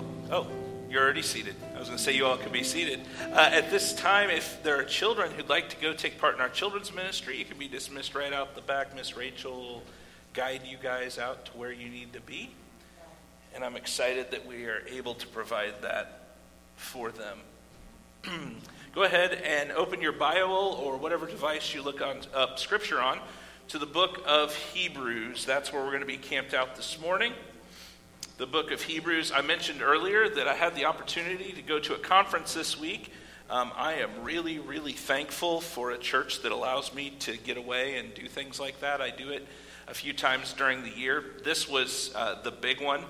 all, oh, you're already seated. I was going to say you all can be seated. Uh, at this time, if there are children who'd like to go take part in our children's ministry, you can be dismissed right out the back. Miss Rachel will guide you guys out to where you need to be. And I'm excited that we are able to provide that for them. go ahead and open your Bible or whatever device you look on, up Scripture on to the book of Hebrews. That's where we're going to be camped out this morning the book of Hebrews. I mentioned earlier that I had the opportunity to go to a conference this week. Um, I am really, really thankful for a church that allows me to get away and do things like that. I do it a few times during the year. This was uh, the big one,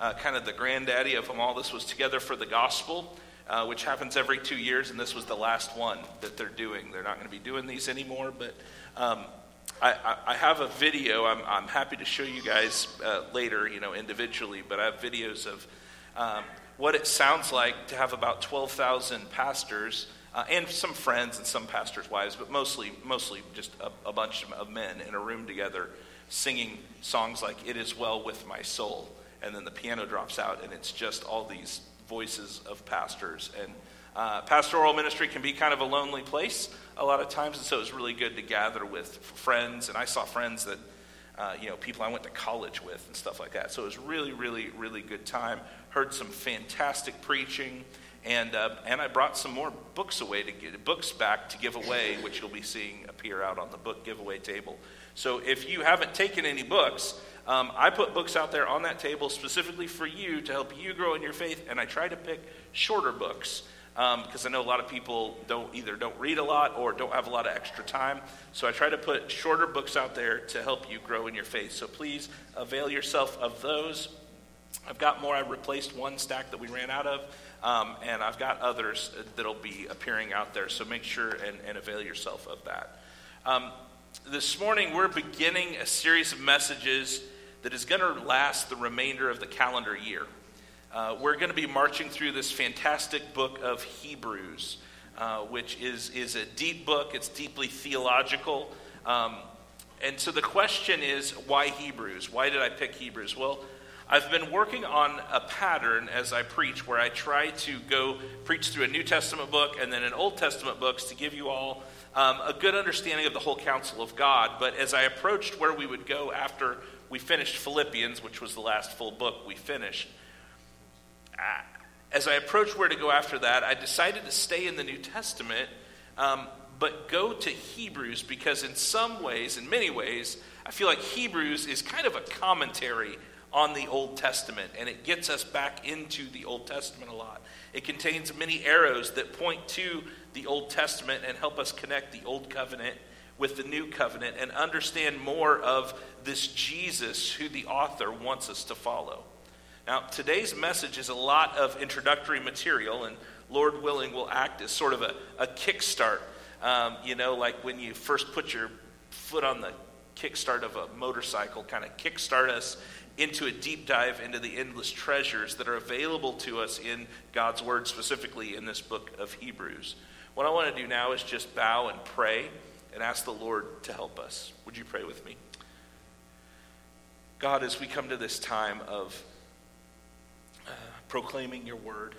uh, kind of the granddaddy of them all. This was Together for the Gospel, uh, which happens every two years, and this was the last one that they're doing. They're not going to be doing these anymore, but um, I, I, have a video. I'm, I'm happy to show you guys uh, later, you know, individually, but I have videos of um, what it sounds like to have about 12,000 pastors uh, and some friends and some pastors' wives, but mostly, mostly just a, a bunch of men in a room together singing songs like "It Is Well with My Soul," and then the piano drops out, and it's just all these voices of pastors and uh, pastoral ministry can be kind of a lonely place a lot of times, and so it's really good to gather with friends. And I saw friends that, uh, you know, people I went to college with and stuff like that. So it was really, really, really good time. Heard some fantastic preaching, and uh, and I brought some more books away to get books back to give away, which you'll be seeing appear out on the book giveaway table. So if you haven't taken any books, um, I put books out there on that table specifically for you to help you grow in your faith, and I try to pick shorter books because um, I know a lot of people don't either don't read a lot or don't have a lot of extra time. So I try to put shorter books out there to help you grow in your faith. So please avail yourself of those. I've got more. I replaced one stack that we ran out of, um, and I've got others that'll be appearing out there. So make sure and, and avail yourself of that. Um, this morning, we're beginning a series of messages that is going to last the remainder of the calendar year. Uh, we're going to be marching through this fantastic book of Hebrews, uh, which is, is a deep book. It's deeply theological. Um, and so the question is why Hebrews? Why did I pick Hebrews? Well, I've been working on a pattern as I preach where I try to go preach through a New Testament book and then an Old Testament books to give you all um, a good understanding of the whole counsel of God. But as I approached where we would go after we finished Philippians, which was the last full book we finished, as I approached where to go after that, I decided to stay in the New Testament, um, but go to Hebrews because, in some ways, in many ways, I feel like Hebrews is kind of a commentary on the Old Testament, and it gets us back into the Old Testament a lot. It contains many arrows that point to the Old Testament and help us connect the Old Covenant with the New Covenant and understand more of this Jesus who the author wants us to follow. Now, today's message is a lot of introductory material, and Lord willing, will act as sort of a, a kickstart. Um, you know, like when you first put your foot on the kickstart of a motorcycle, kind of kickstart us into a deep dive into the endless treasures that are available to us in God's Word, specifically in this book of Hebrews. What I want to do now is just bow and pray and ask the Lord to help us. Would you pray with me? God, as we come to this time of proclaiming your word.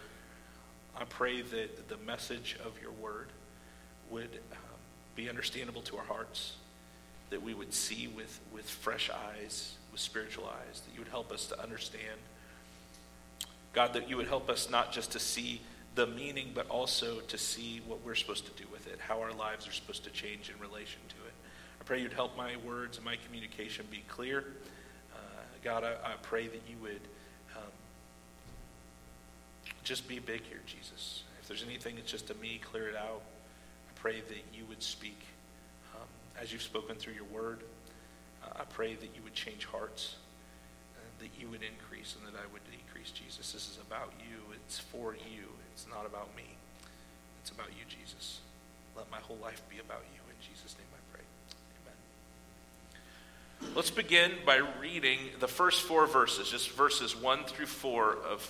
I pray that the message of your word would um, be understandable to our hearts, that we would see with, with fresh eyes, with spiritual eyes, that you would help us to understand. God, that you would help us not just to see the meaning, but also to see what we're supposed to do with it, how our lives are supposed to change in relation to it. I pray you'd help my words and my communication be clear. Uh, God, I, I pray that you would just be big here, Jesus. If there's anything that's just to me, clear it out. I pray that you would speak um, as you've spoken through your word. Uh, I pray that you would change hearts, uh, that you would increase, and that I would decrease, Jesus. This is about you. It's for you. It's not about me. It's about you, Jesus. Let my whole life be about you. In Jesus' name I pray. Amen. Let's begin by reading the first four verses, just verses 1 through 4 of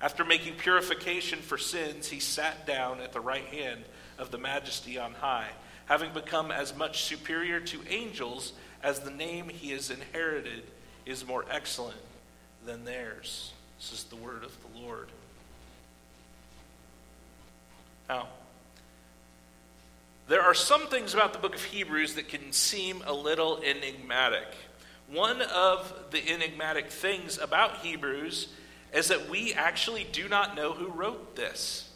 After making purification for sins, he sat down at the right hand of the majesty on high, having become as much superior to angels as the name he has inherited is more excellent than theirs. This is the word of the Lord. Now, there are some things about the book of Hebrews that can seem a little enigmatic. One of the enigmatic things about Hebrews is that we actually do not know who wrote this.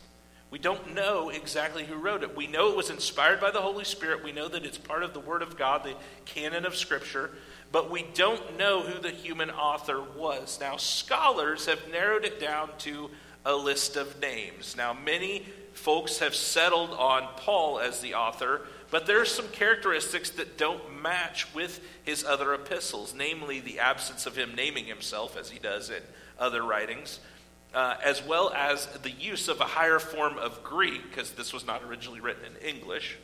We don't know exactly who wrote it. We know it was inspired by the Holy Spirit. We know that it's part of the Word of God, the canon of Scripture but we don't know who the human author was. Now, scholars have narrowed it down to a list of names. Now, many folks have settled on Paul as the author, but there are some characteristics that don't match with his other epistles, namely the absence of him naming himself, as he does in other writings. Uh, as well as the use of a higher form of Greek, because this was not originally written in English.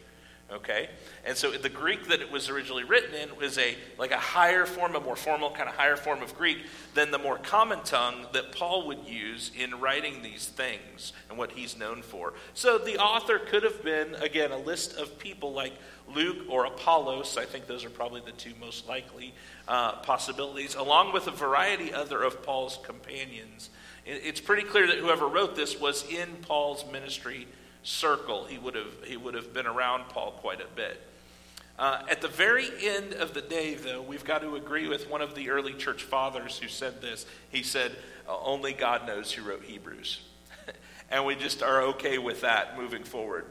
Okay? And so the Greek that it was originally written in was a like a higher form, a more formal kind of higher form of Greek than the more common tongue that Paul would use in writing these things and what he's known for. So the author could have been, again, a list of people like Luke or Apollos. I think those are probably the two most likely uh, possibilities, along with a variety other of Paul's companions. It's pretty clear that whoever wrote this was in Paul's ministry circle, he would have, he would have been around Paul quite a bit. Uh, at the very end of the day, though, we've got to agree with one of the early church fathers who said this. He said, uh, Only God knows who wrote Hebrews. and we just are okay with that moving forward.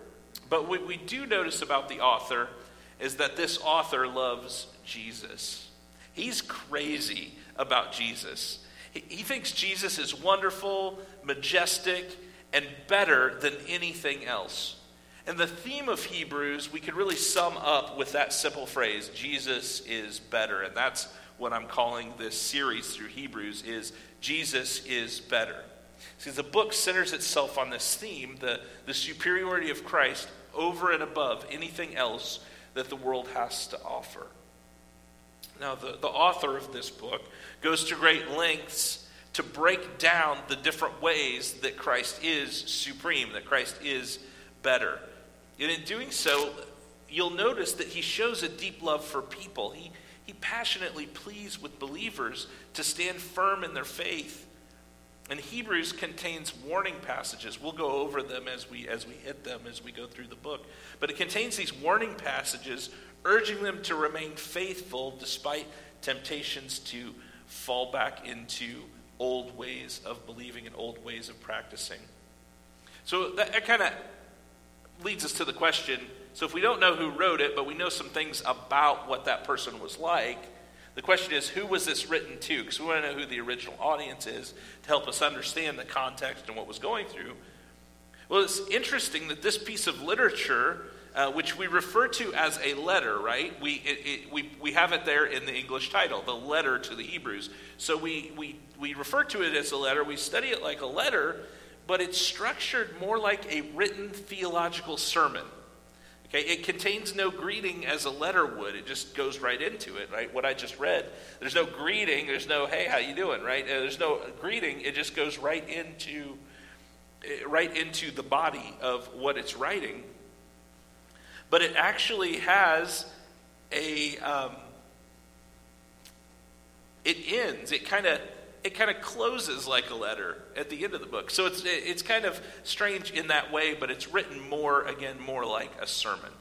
But what we do notice about the author is that this author loves Jesus. He's crazy about Jesus. He, he thinks Jesus is wonderful, majestic, and better than anything else. And the theme of Hebrews, we could really sum up with that simple phrase Jesus is better. And that's what I'm calling this series through Hebrews is Jesus is better. See, the book centers itself on this theme, the, the superiority of Christ over and above anything else that the world has to offer. Now, the, the author of this book goes to great lengths to break down the different ways that Christ is supreme, that Christ is better. And in doing so, you'll notice that he shows a deep love for people. He, he passionately pleads with believers to stand firm in their faith. And Hebrews contains warning passages. We'll go over them as we as we hit them as we go through the book. But it contains these warning passages urging them to remain faithful despite temptations to fall back into old ways of believing and old ways of practicing. So that, that kind of leads us to the question so if we don't know who wrote it, but we know some things about what that person was like, the question is who was this written to? Because we want to know who the original audience is to help us understand the context and what was going through. Well, it's interesting that this piece of literature uh, which we refer to as a letter, right? We, it, it, we, we have it there in the English title, the letter to the Hebrews. So we, we, we refer to it as a letter, we study it like a letter, but it's structured more like a written theological sermon. Okay, it contains no greeting as a letter would. It just goes right into it, right? What I just read. There's no greeting. There's no "Hey, how you doing?" Right? Uh, there's no greeting. It just goes right into, uh, right into the body of what it's writing but it actually has a um, it ends it kind of it kind of closes like a letter at the end of the book. So it's it's kind of strange in that way but it's written more again more like a sermon.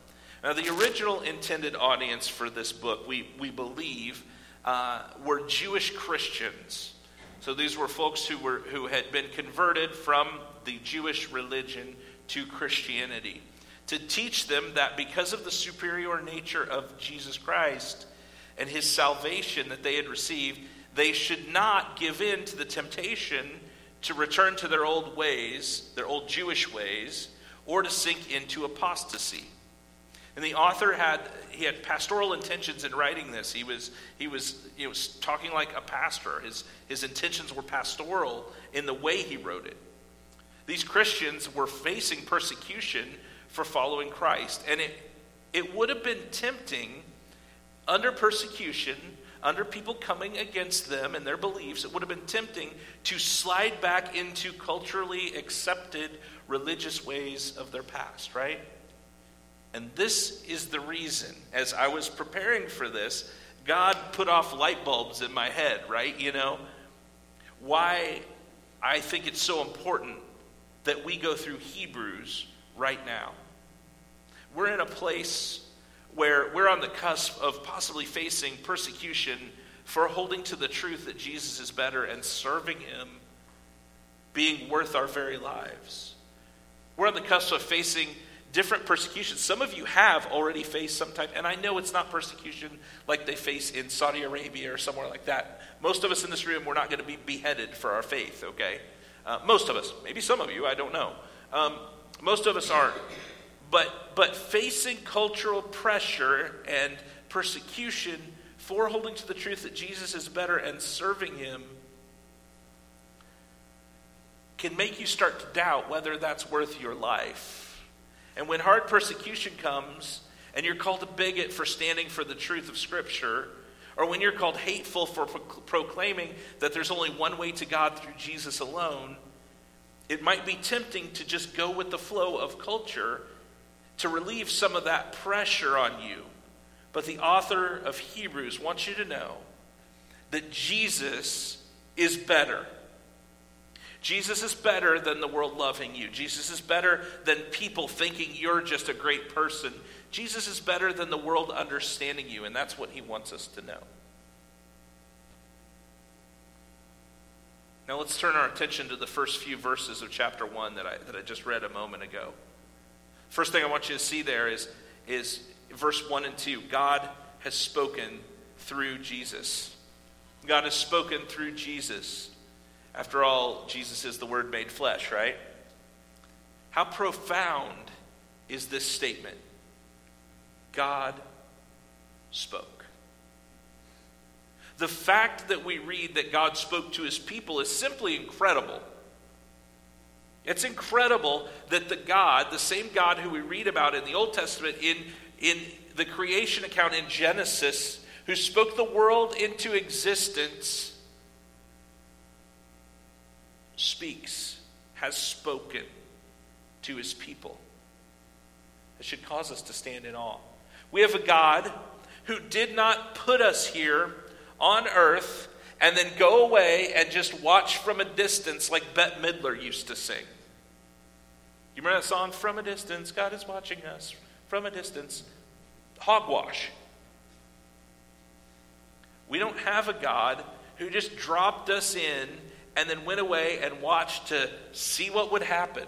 Now the original intended audience for this book we we believe uh, were jewish christians. So these were folks who were who had been converted from the jewish religion to christianity to teach them that because of the superior nature of Jesus Christ and his salvation that they had received, they should not give in to the temptation to return to their old ways, their old Jewish ways, or to sink into apostasy. And the author had he had pastoral intentions in writing this. He was he was he was talking like a pastor. His his intentions were pastoral in the way he wrote it. These Christians were facing persecution for following Christ, and it it would have been tempting under persecution, under people coming against them and their beliefs, it would have been tempting to slide back into culturally accepted religious ways of their past, right? And this is the reason, as I was preparing for this, God put off light bulbs in my head, right? You know, why I think it's so important that we go through Hebrews right now. We're in a place where we're on the cusp of possibly facing persecution for holding to the truth that Jesus is better and serving Him being worth our very lives. We're on the cusp of facing different persecutions. Some of you have already faced some type, and I know it's not persecution like they face in Saudi Arabia or somewhere like that. Most of us in this room, we're not going to be beheaded for our faith, okay? Uh, most of us. Maybe some of you, I don't know. Um, most of us aren't. But, but facing cultural pressure and persecution for holding to the truth that Jesus is better and serving Him can make you start to doubt whether that's worth your life. And when hard persecution comes and you're called a bigot for standing for the truth of Scripture, or when you're called hateful for pro- proclaiming that there's only one way to God through Jesus alone, it might be tempting to just go with the flow of culture to relieve some of that pressure on you. But the author of Hebrews wants you to know that Jesus is better. Jesus is better than the world loving you. Jesus is better than people thinking you're just a great person. Jesus is better than the world understanding you, and that's what he wants us to know. Now let's turn our attention to the first few verses of chapter 1 that I, that I just read a moment ago. First thing I want you to see there is, is verse 1 and 2. God has spoken through Jesus. God has spoken through Jesus. After all, Jesus is the Word made flesh, right? How profound is this statement? God spoke. The fact that we read that God spoke to his people is simply incredible. It's incredible that the God, the same God who we read about in the Old Testament, in, in the creation account in Genesis, who spoke the world into existence, speaks, has spoken to his people. It should cause us to stand in awe. We have a God who did not put us here on earth and then go away and just watch from a distance like Bette Midler used to sing. You remember that song, From a Distance, God is watching us from a distance? Hogwash. We don't have a God who just dropped us in and then went away and watched to see what would happen.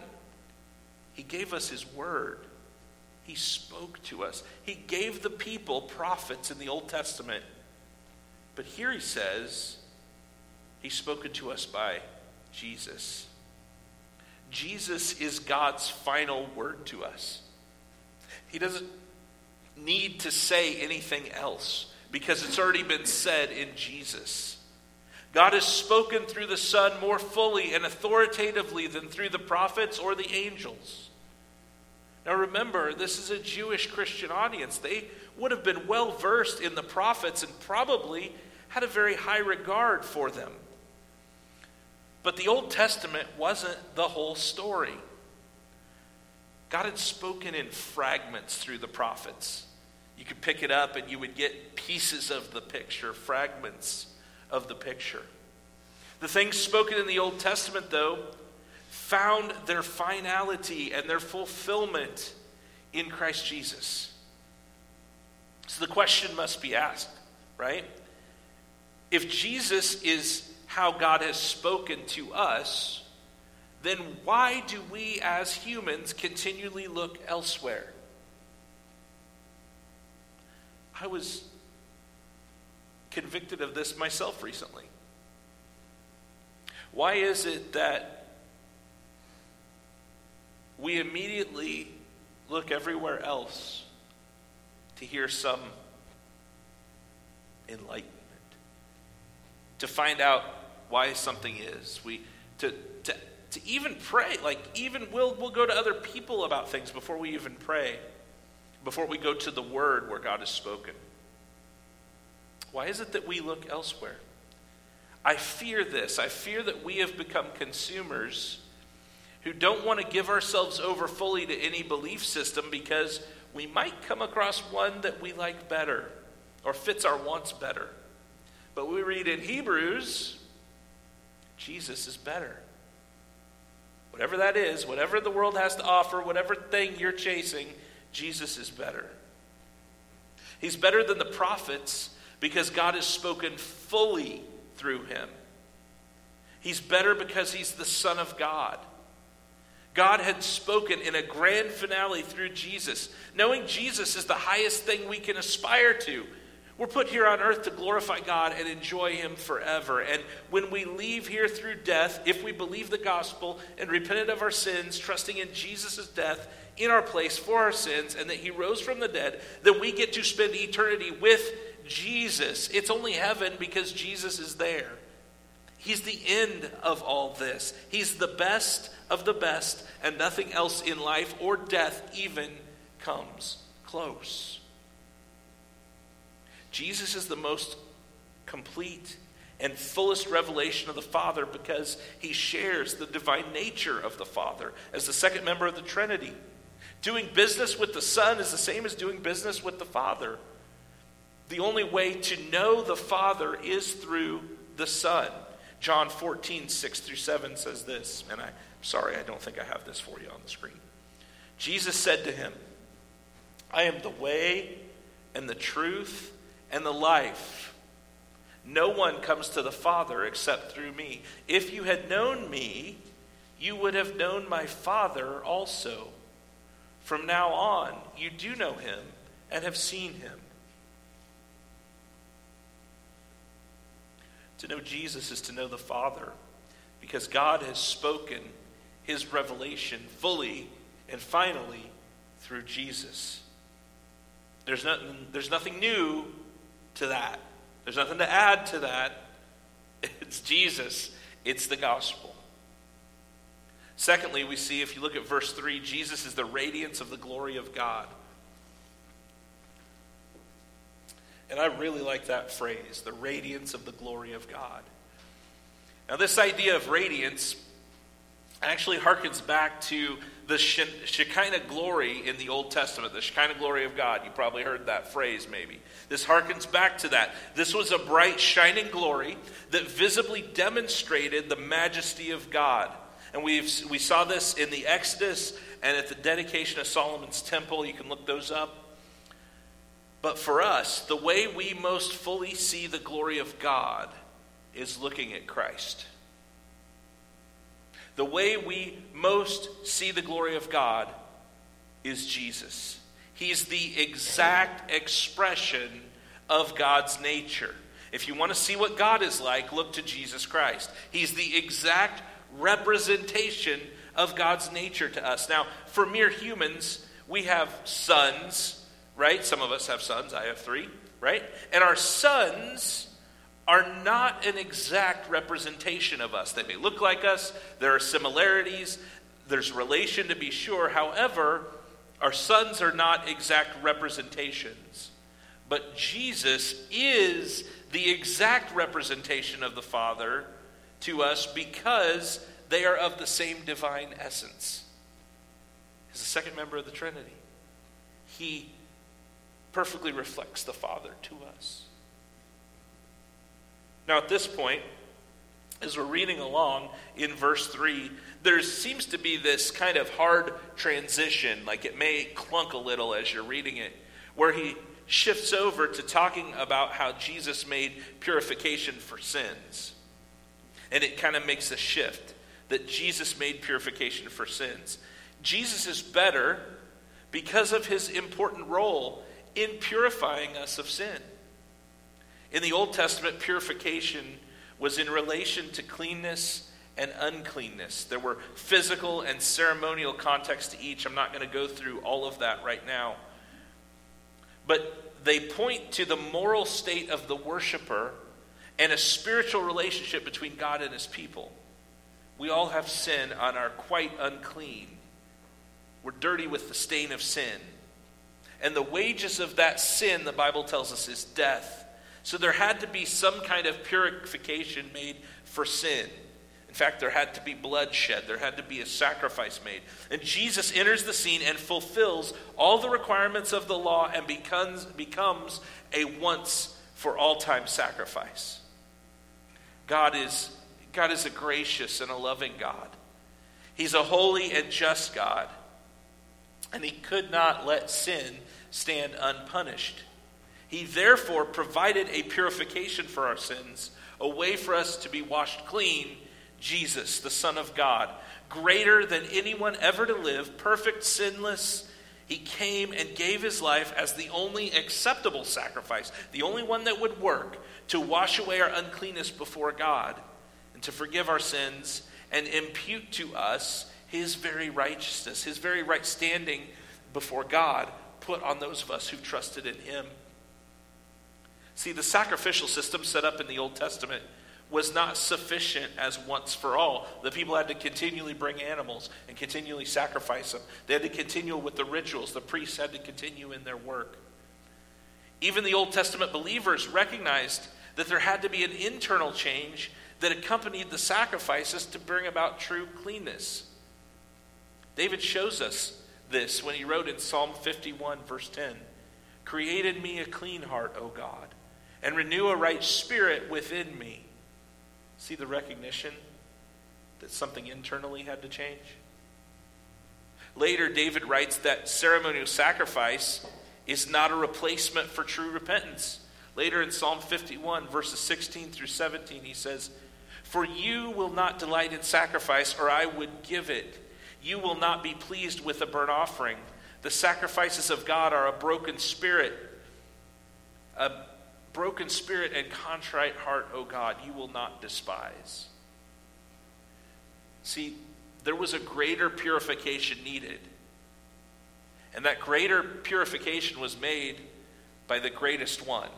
He gave us His word. He spoke to us. He gave the people prophets in the Old Testament. But here he says, He's spoken to us by Jesus. Jesus is God's final word to us. He doesn't need to say anything else because it's already been said in Jesus. God has spoken through the Son more fully and authoritatively than through the prophets or the angels. Now remember, this is a Jewish Christian audience. They would have been well versed in the prophets and probably had a very high regard for them. But the Old Testament wasn't the whole story. God had spoken in fragments through the prophets. You could pick it up and you would get pieces of the picture, fragments of the picture. The things spoken in the Old Testament, though, found their finality and their fulfillment in Christ Jesus. So the question must be asked, right? If Jesus is how God has spoken to us, then why do we as humans continually look elsewhere? I was convicted of this myself recently. Why is it that we immediately look everywhere else to hear some enlightenment, to find out why something is. We to to to even pray, like even we'll we'll go to other people about things before we even pray, before we go to the word where God has spoken. Why is it that we look elsewhere? I fear this. I fear that we have become consumers who don't want to give ourselves over fully to any belief system because we might come across one that we like better or fits our wants better. But we read in Hebrews, Jesus is better. Whatever that is, whatever the world has to offer, whatever thing you're chasing, Jesus is better. He's better than the prophets because God has spoken fully through him. He's better because he's the Son of God. God had spoken in a grand finale through Jesus. Knowing Jesus is the highest thing we can aspire to. We're put here on earth to glorify God and enjoy Him forever. And when we leave here through death, if we believe the gospel and repented of our sins, trusting in Jesus' death in our place for our sins, and that He rose from the dead, then we get to spend eternity with Jesus. It's only heaven because Jesus is there. He's the end of all this. He's the best of the best, and nothing else in life or death even comes close. Jesus is the most complete and fullest revelation of the Father because he shares the divine nature of the Father as the second member of the Trinity. Doing business with the Son is the same as doing business with the Father. The only way to know the Father is through the Son. John 14, 6 through 7 says this, and I'm sorry, I don't think I have this for you on the screen. Jesus said to him, I am the way and the truth and the life. No one comes to the Father except through me. If you had known me, you would have known my Father also. From now on, you do know him and have seen him. To know Jesus is to know the Father because God has spoken his revelation fully and finally through Jesus. There's nothing, there's nothing new to that. There's nothing to add to that. It's Jesus, it's the gospel. Secondly, we see if you look at verse 3, Jesus is the radiance of the glory of God. And I really like that phrase, the radiance of the glory of God. Now, this idea of radiance actually harkens back to the Shekinah glory in the Old Testament, the Shekinah glory of God. You probably heard that phrase, maybe. This harkens back to that. This was a bright, shining glory that visibly demonstrated the majesty of God. And we've, we saw this in the Exodus and at the dedication of Solomon's temple. You can look those up. But for us, the way we most fully see the glory of God is looking at Christ. The way we most see the glory of God is Jesus. He's the exact expression of God's nature. If you want to see what God is like, look to Jesus Christ. He's the exact representation of God's nature to us. Now, for mere humans, we have sons right? Some of us have sons. I have three, right? And our sons are not an exact representation of us. They may look like us, there are similarities, there's relation to be sure. However, our sons are not exact representations. But Jesus is the exact representation of the Father to us because they are of the same divine essence. He's the second member of the Trinity. He perfectly reflects the Father to us. Now, at this point, as we're reading along in verse 3, there seems to be this kind of hard transition, like it may clunk a little as you're reading it, where he shifts over to talking about how Jesus made purification for sins. And it kind of makes a shift that Jesus made purification for sins. Jesus is better because of his important role in purifying us of sin. In the Old Testament, purification was in relation to cleanness and uncleanness. There were physical and ceremonial contexts to each. I'm not going to go through all of that right now. but they point to the moral state of the worshiper and a spiritual relationship between God and his people. We all have sin and are quite unclean. We're dirty with the stain of sin. And the wages of that sin, the Bible tells us, is death. So there had to be some kind of purification made for sin. In fact, there had to be bloodshed. There had to be a sacrifice made. And Jesus enters the scene and fulfills all the requirements of the law and becomes, becomes a once for all time sacrifice. God is, God is a gracious and a loving God. He's a holy and just God. And he could not let sin stand unpunished. He therefore provided a purification for our sins, a way for us to be washed clean Jesus, the Son of God, greater than anyone ever to live, perfect, sinless. He came and gave his life as the only acceptable sacrifice, the only one that would work to wash away our uncleanness before God and to forgive our sins and impute to us his very righteousness, his very right standing before God, put on those of us who trusted in him. See, the sacrificial system set up in the Old Testament was not sufficient as once for all. The people had to continually bring animals and continually sacrifice them. They had to continue with the rituals. The priests had to continue in their work. Even the Old Testament believers recognized that there had to be an internal change that accompanied the sacrifices to bring about true cleanness. David shows us this when he wrote in Psalm 51, verse 10 Created me a clean heart, O God, and renew a right spirit within me. See the recognition that something internally had to change? Later, David writes that ceremonial sacrifice is not a replacement for true repentance. Later in Psalm 51, verses 16 through 17, he says, For you will not delight in sacrifice, or I would give it. You will not be pleased with a burnt offering. The sacrifices of God are a broken spirit, a broken spirit and contrite heart, O God, you will not despise. See, there was a greater purification needed. And that greater purification was made by the greatest one.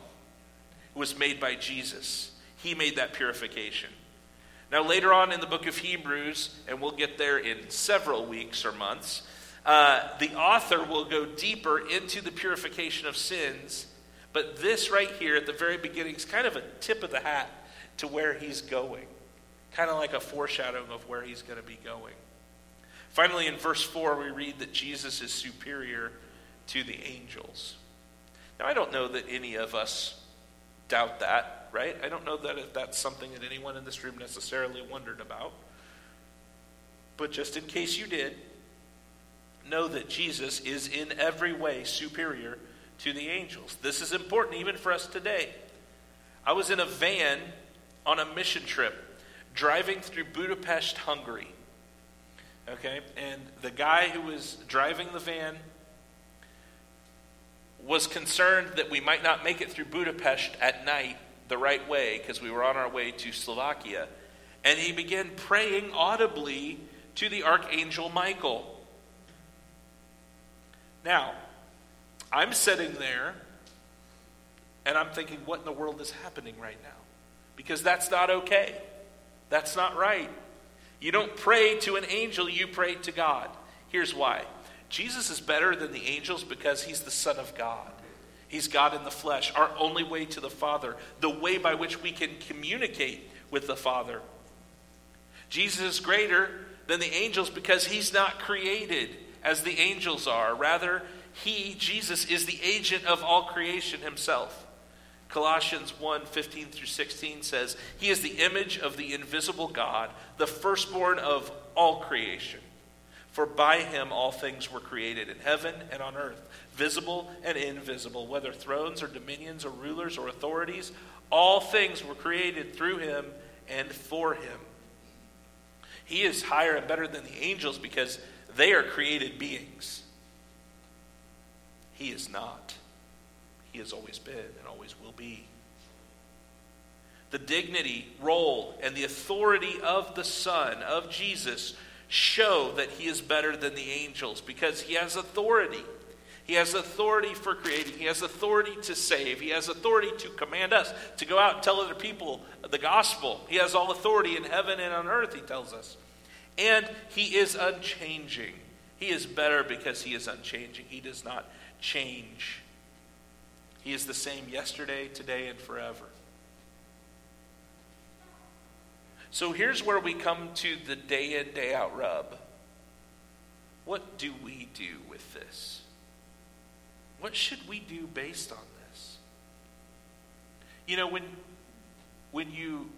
It was made by Jesus. He made that purification. Now, later on in the book of Hebrews, and we'll get there in several weeks or months, uh, the author will go deeper into the purification of sins but this right here at the very beginning is kind of a tip of the hat to where he's going, kind of like a foreshadowing of where he's going to be going. Finally, in verse 4, we read that Jesus is superior to the angels. Now, I don't know that any of us doubt that, right? I don't know that if that's something that anyone in this room necessarily wondered about. But just in case you did, know that Jesus is in every way superior to the angels. This is important even for us today. I was in a van on a mission trip driving through Budapest, Hungary. Okay? And the guy who was driving the van was concerned that we might not make it through Budapest at night the right way because we were on our way to Slovakia. And he began praying audibly to the archangel Michael. Now, I'm sitting there and I'm thinking, what in the world is happening right now? Because that's not okay. That's not right. You don't pray to an angel, you pray to God. Here's why Jesus is better than the angels because he's the Son of God. He's God in the flesh, our only way to the Father, the way by which we can communicate with the Father. Jesus is greater than the angels because he's not created as the angels are. Rather, he, Jesus, is the agent of all creation himself. Colossians 1 15 through 16 says, He is the image of the invisible God, the firstborn of all creation. For by him all things were created in heaven and on earth, visible and invisible, whether thrones or dominions or rulers or authorities, all things were created through him and for him. He is higher and better than the angels because they are created beings. He is not. He has always been and always will be. The dignity, role, and the authority of the Son, of Jesus, show that he is better than the angels because he has authority. He has authority for creating. He has authority to save. He has authority to command us to go out and tell other people the gospel. He has all authority in heaven and on earth, he tells us. And he is unchanging. He is better because he is unchanging. He does not change. He is the same yesterday, today, and forever. So here's where we come to the day in, day out rub. What do we do with this? What should we do based on this? You know, when, when you.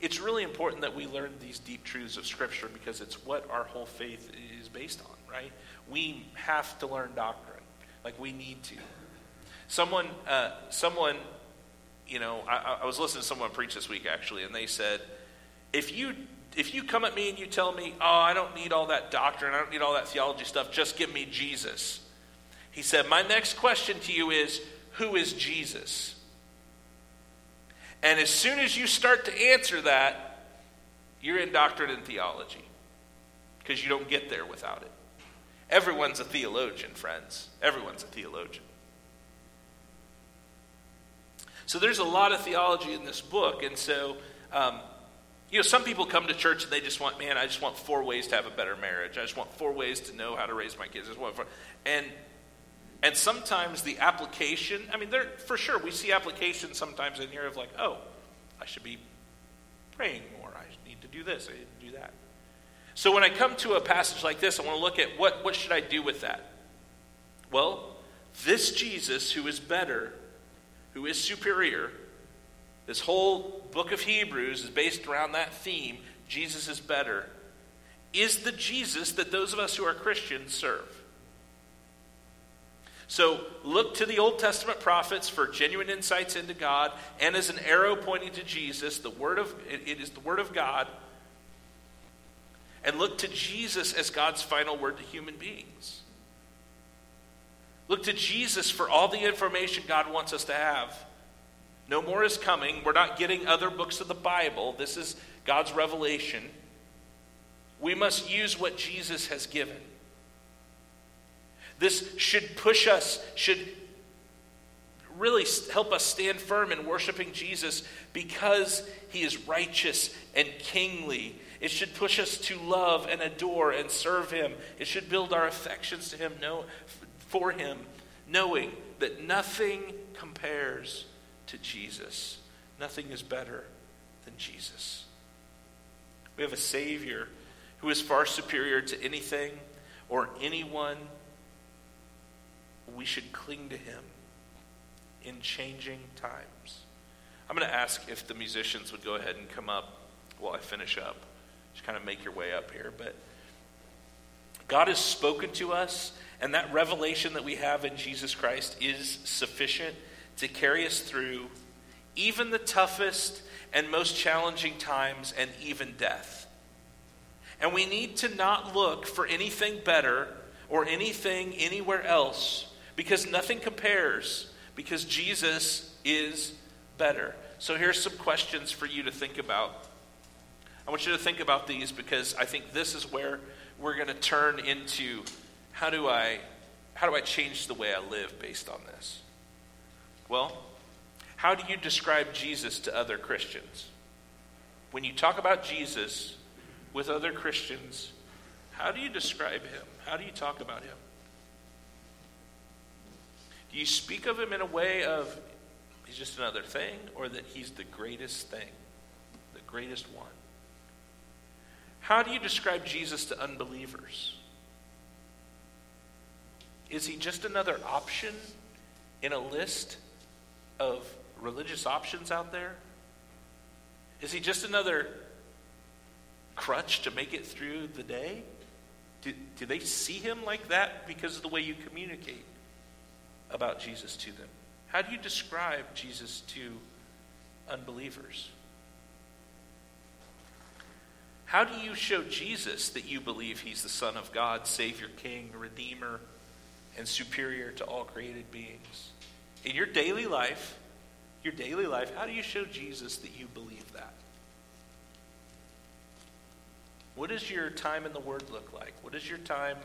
It's really important that we learn these deep truths of Scripture because it's what our whole faith is based on, right? We have to learn doctrine. Like, we need to. Someone, uh, someone, you know, I, I was listening to someone preach this week actually, and they said, if you if you come at me and you tell me, oh, I don't need all that doctrine, I don't need all that theology stuff, just give me Jesus. He said, My next question to you is, who is Jesus? And as soon as you start to answer that, you're in doctrine theology because you don't get there without it. Everyone's a theologian, friends. Everyone's a theologian. So there's a lot of theology in this book, and so um, you know, some people come to church and they just want, man, I just want four ways to have a better marriage. I just want four ways to know how to raise my kids. I just want four. And and sometimes the application, I mean, there for sure we see applications sometimes in here of like, oh, I should be praying more. I need to do this. I need to do that. So when I come to a passage like this, I want to look at what what should I do with that? Well, this Jesus who is better, who is superior, this whole book of Hebrews is based around that theme Jesus is better. Is the Jesus that those of us who are Christians serve? So look to the Old Testament prophets for genuine insights into God, and as an arrow pointing to Jesus, the word of it is the word of God. And look to Jesus as God's final word to human beings. Look to Jesus for all the information God wants us to have. No more is coming. We're not getting other books of the Bible. This is God's revelation. We must use what Jesus has given. This should push us, should really help us stand firm in worshiping Jesus because he is righteous and kingly. It should push us to love and adore and serve him. It should build our affections to him, know, for him, knowing that nothing compares to Jesus. Nothing is better than Jesus. We have a Savior who is far superior to anything or anyone. We should cling to him in changing times. I'm going to ask if the musicians would go ahead and come up while I finish up. Just kind of make your way up here. But God has spoken to us, and that revelation that we have in Jesus Christ is sufficient to carry us through even the toughest and most challenging times and even death. And we need to not look for anything better or anything anywhere else because nothing compares, because Jesus is better. So here's some questions for you to think about. I want you to think about these because I think this is where we're going to turn into how do I how do I change the way I live based on this? Well, how do you describe Jesus to other Christians? When you talk about Jesus with other Christians, how do you describe him? How do you talk about him? Do you speak of him in a way of he's just another thing or that he's the greatest thing, the greatest one? How do you describe Jesus to unbelievers? Is he just another option in a list of religious options out there? Is he just another crutch to make it through the day? Do, do they see him like that because of the way you communicate about Jesus to them? How do you describe Jesus to unbelievers? How do you show Jesus that you believe he's the Son of God, Savior, King, Redeemer, and superior to all created beings? In your daily life, your daily life, how do you show Jesus that you believe that? What does your time in the Word look like? What does your time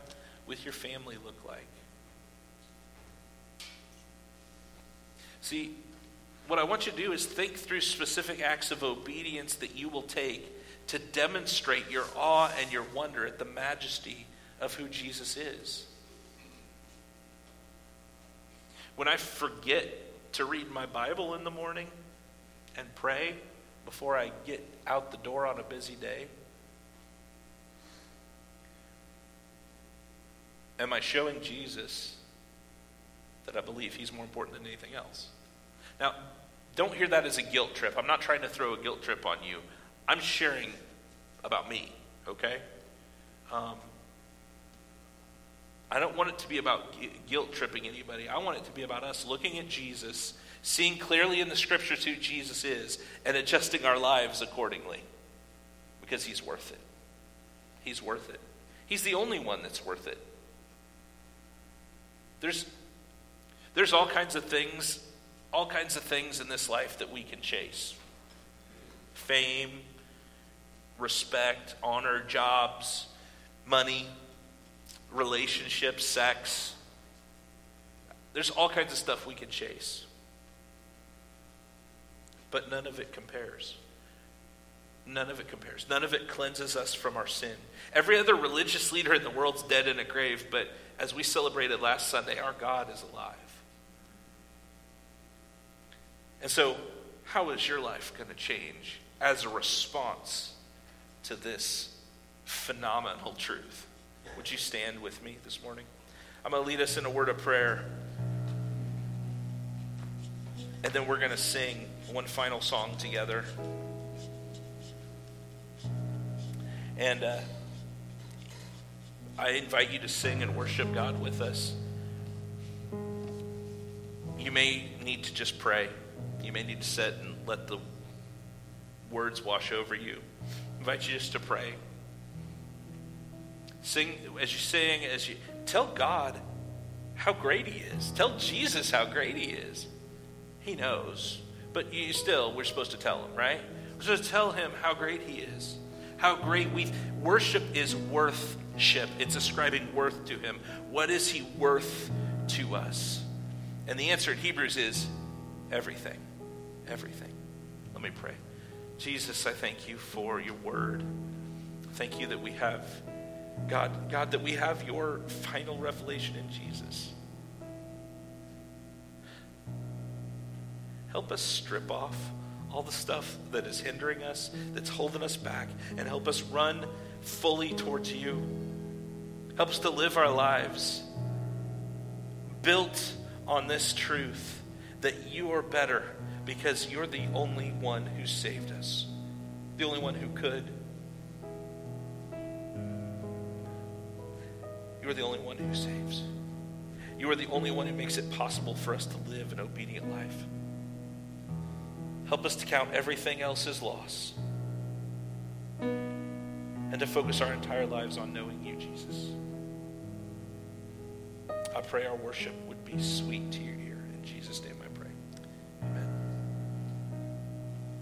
with your family look like? See, what I want you to do is think through specific acts of obedience that you will take to demonstrate your awe and your wonder at the majesty of who Jesus is. When I forget to read my Bible in the morning and pray before I get out the door on a busy day, am I showing Jesus that I believe he's more important than anything else? Now, don't hear that as a guilt trip. I'm not trying to throw a guilt trip on you. I'm sharing about me, okay? Um, I don't want it to be about guilt tripping anybody. I want it to be about us looking at Jesus, seeing clearly in the scriptures who Jesus is, and adjusting our lives accordingly because he's worth it. He's worth it. He's the only one that's worth it. There's, there's all kinds of things, all kinds of things in this life that we can chase fame, respect, honor, jobs, money relationships, sex. There's all kinds of stuff we can chase. But none of it compares. None of it compares. None of it cleanses us from our sin. Every other religious leader in the world's dead in a grave, but as we celebrated last Sunday, our God is alive. And so, how is your life going to change as a response to this phenomenal truth? Would you stand with me this morning? I'm going to lead us in a word of prayer. And then we're going to sing one final song together. And uh, I invite you to sing and worship God with us. You may need to just pray. You may need to sit and let the words wash over you. Invite you just to pray. Sing as you sing, as you tell God how great He is. Tell Jesus how great He is. He knows. But you still, we're supposed to tell Him, right? We're supposed to tell Him how great He is. How great we worship is worthship. It's ascribing worth to Him. What is He worth to us? And the answer in Hebrews is everything. Everything. Let me pray. Jesus, I thank you for your word. Thank you that we have God, God, that we have your final revelation in Jesus. Help us strip off all the stuff that is hindering us, that's holding us back, and help us run fully towards you. Help us to live our lives built on this truth that you are better because you're the only one who saved us, the only one who could. You are the only one who saves. You are the only one who makes it possible for us to live an obedient life. Help us to count everything else as loss and to focus our entire lives on knowing you, Jesus. I pray our worship would be sweet to your ear. In Jesus' name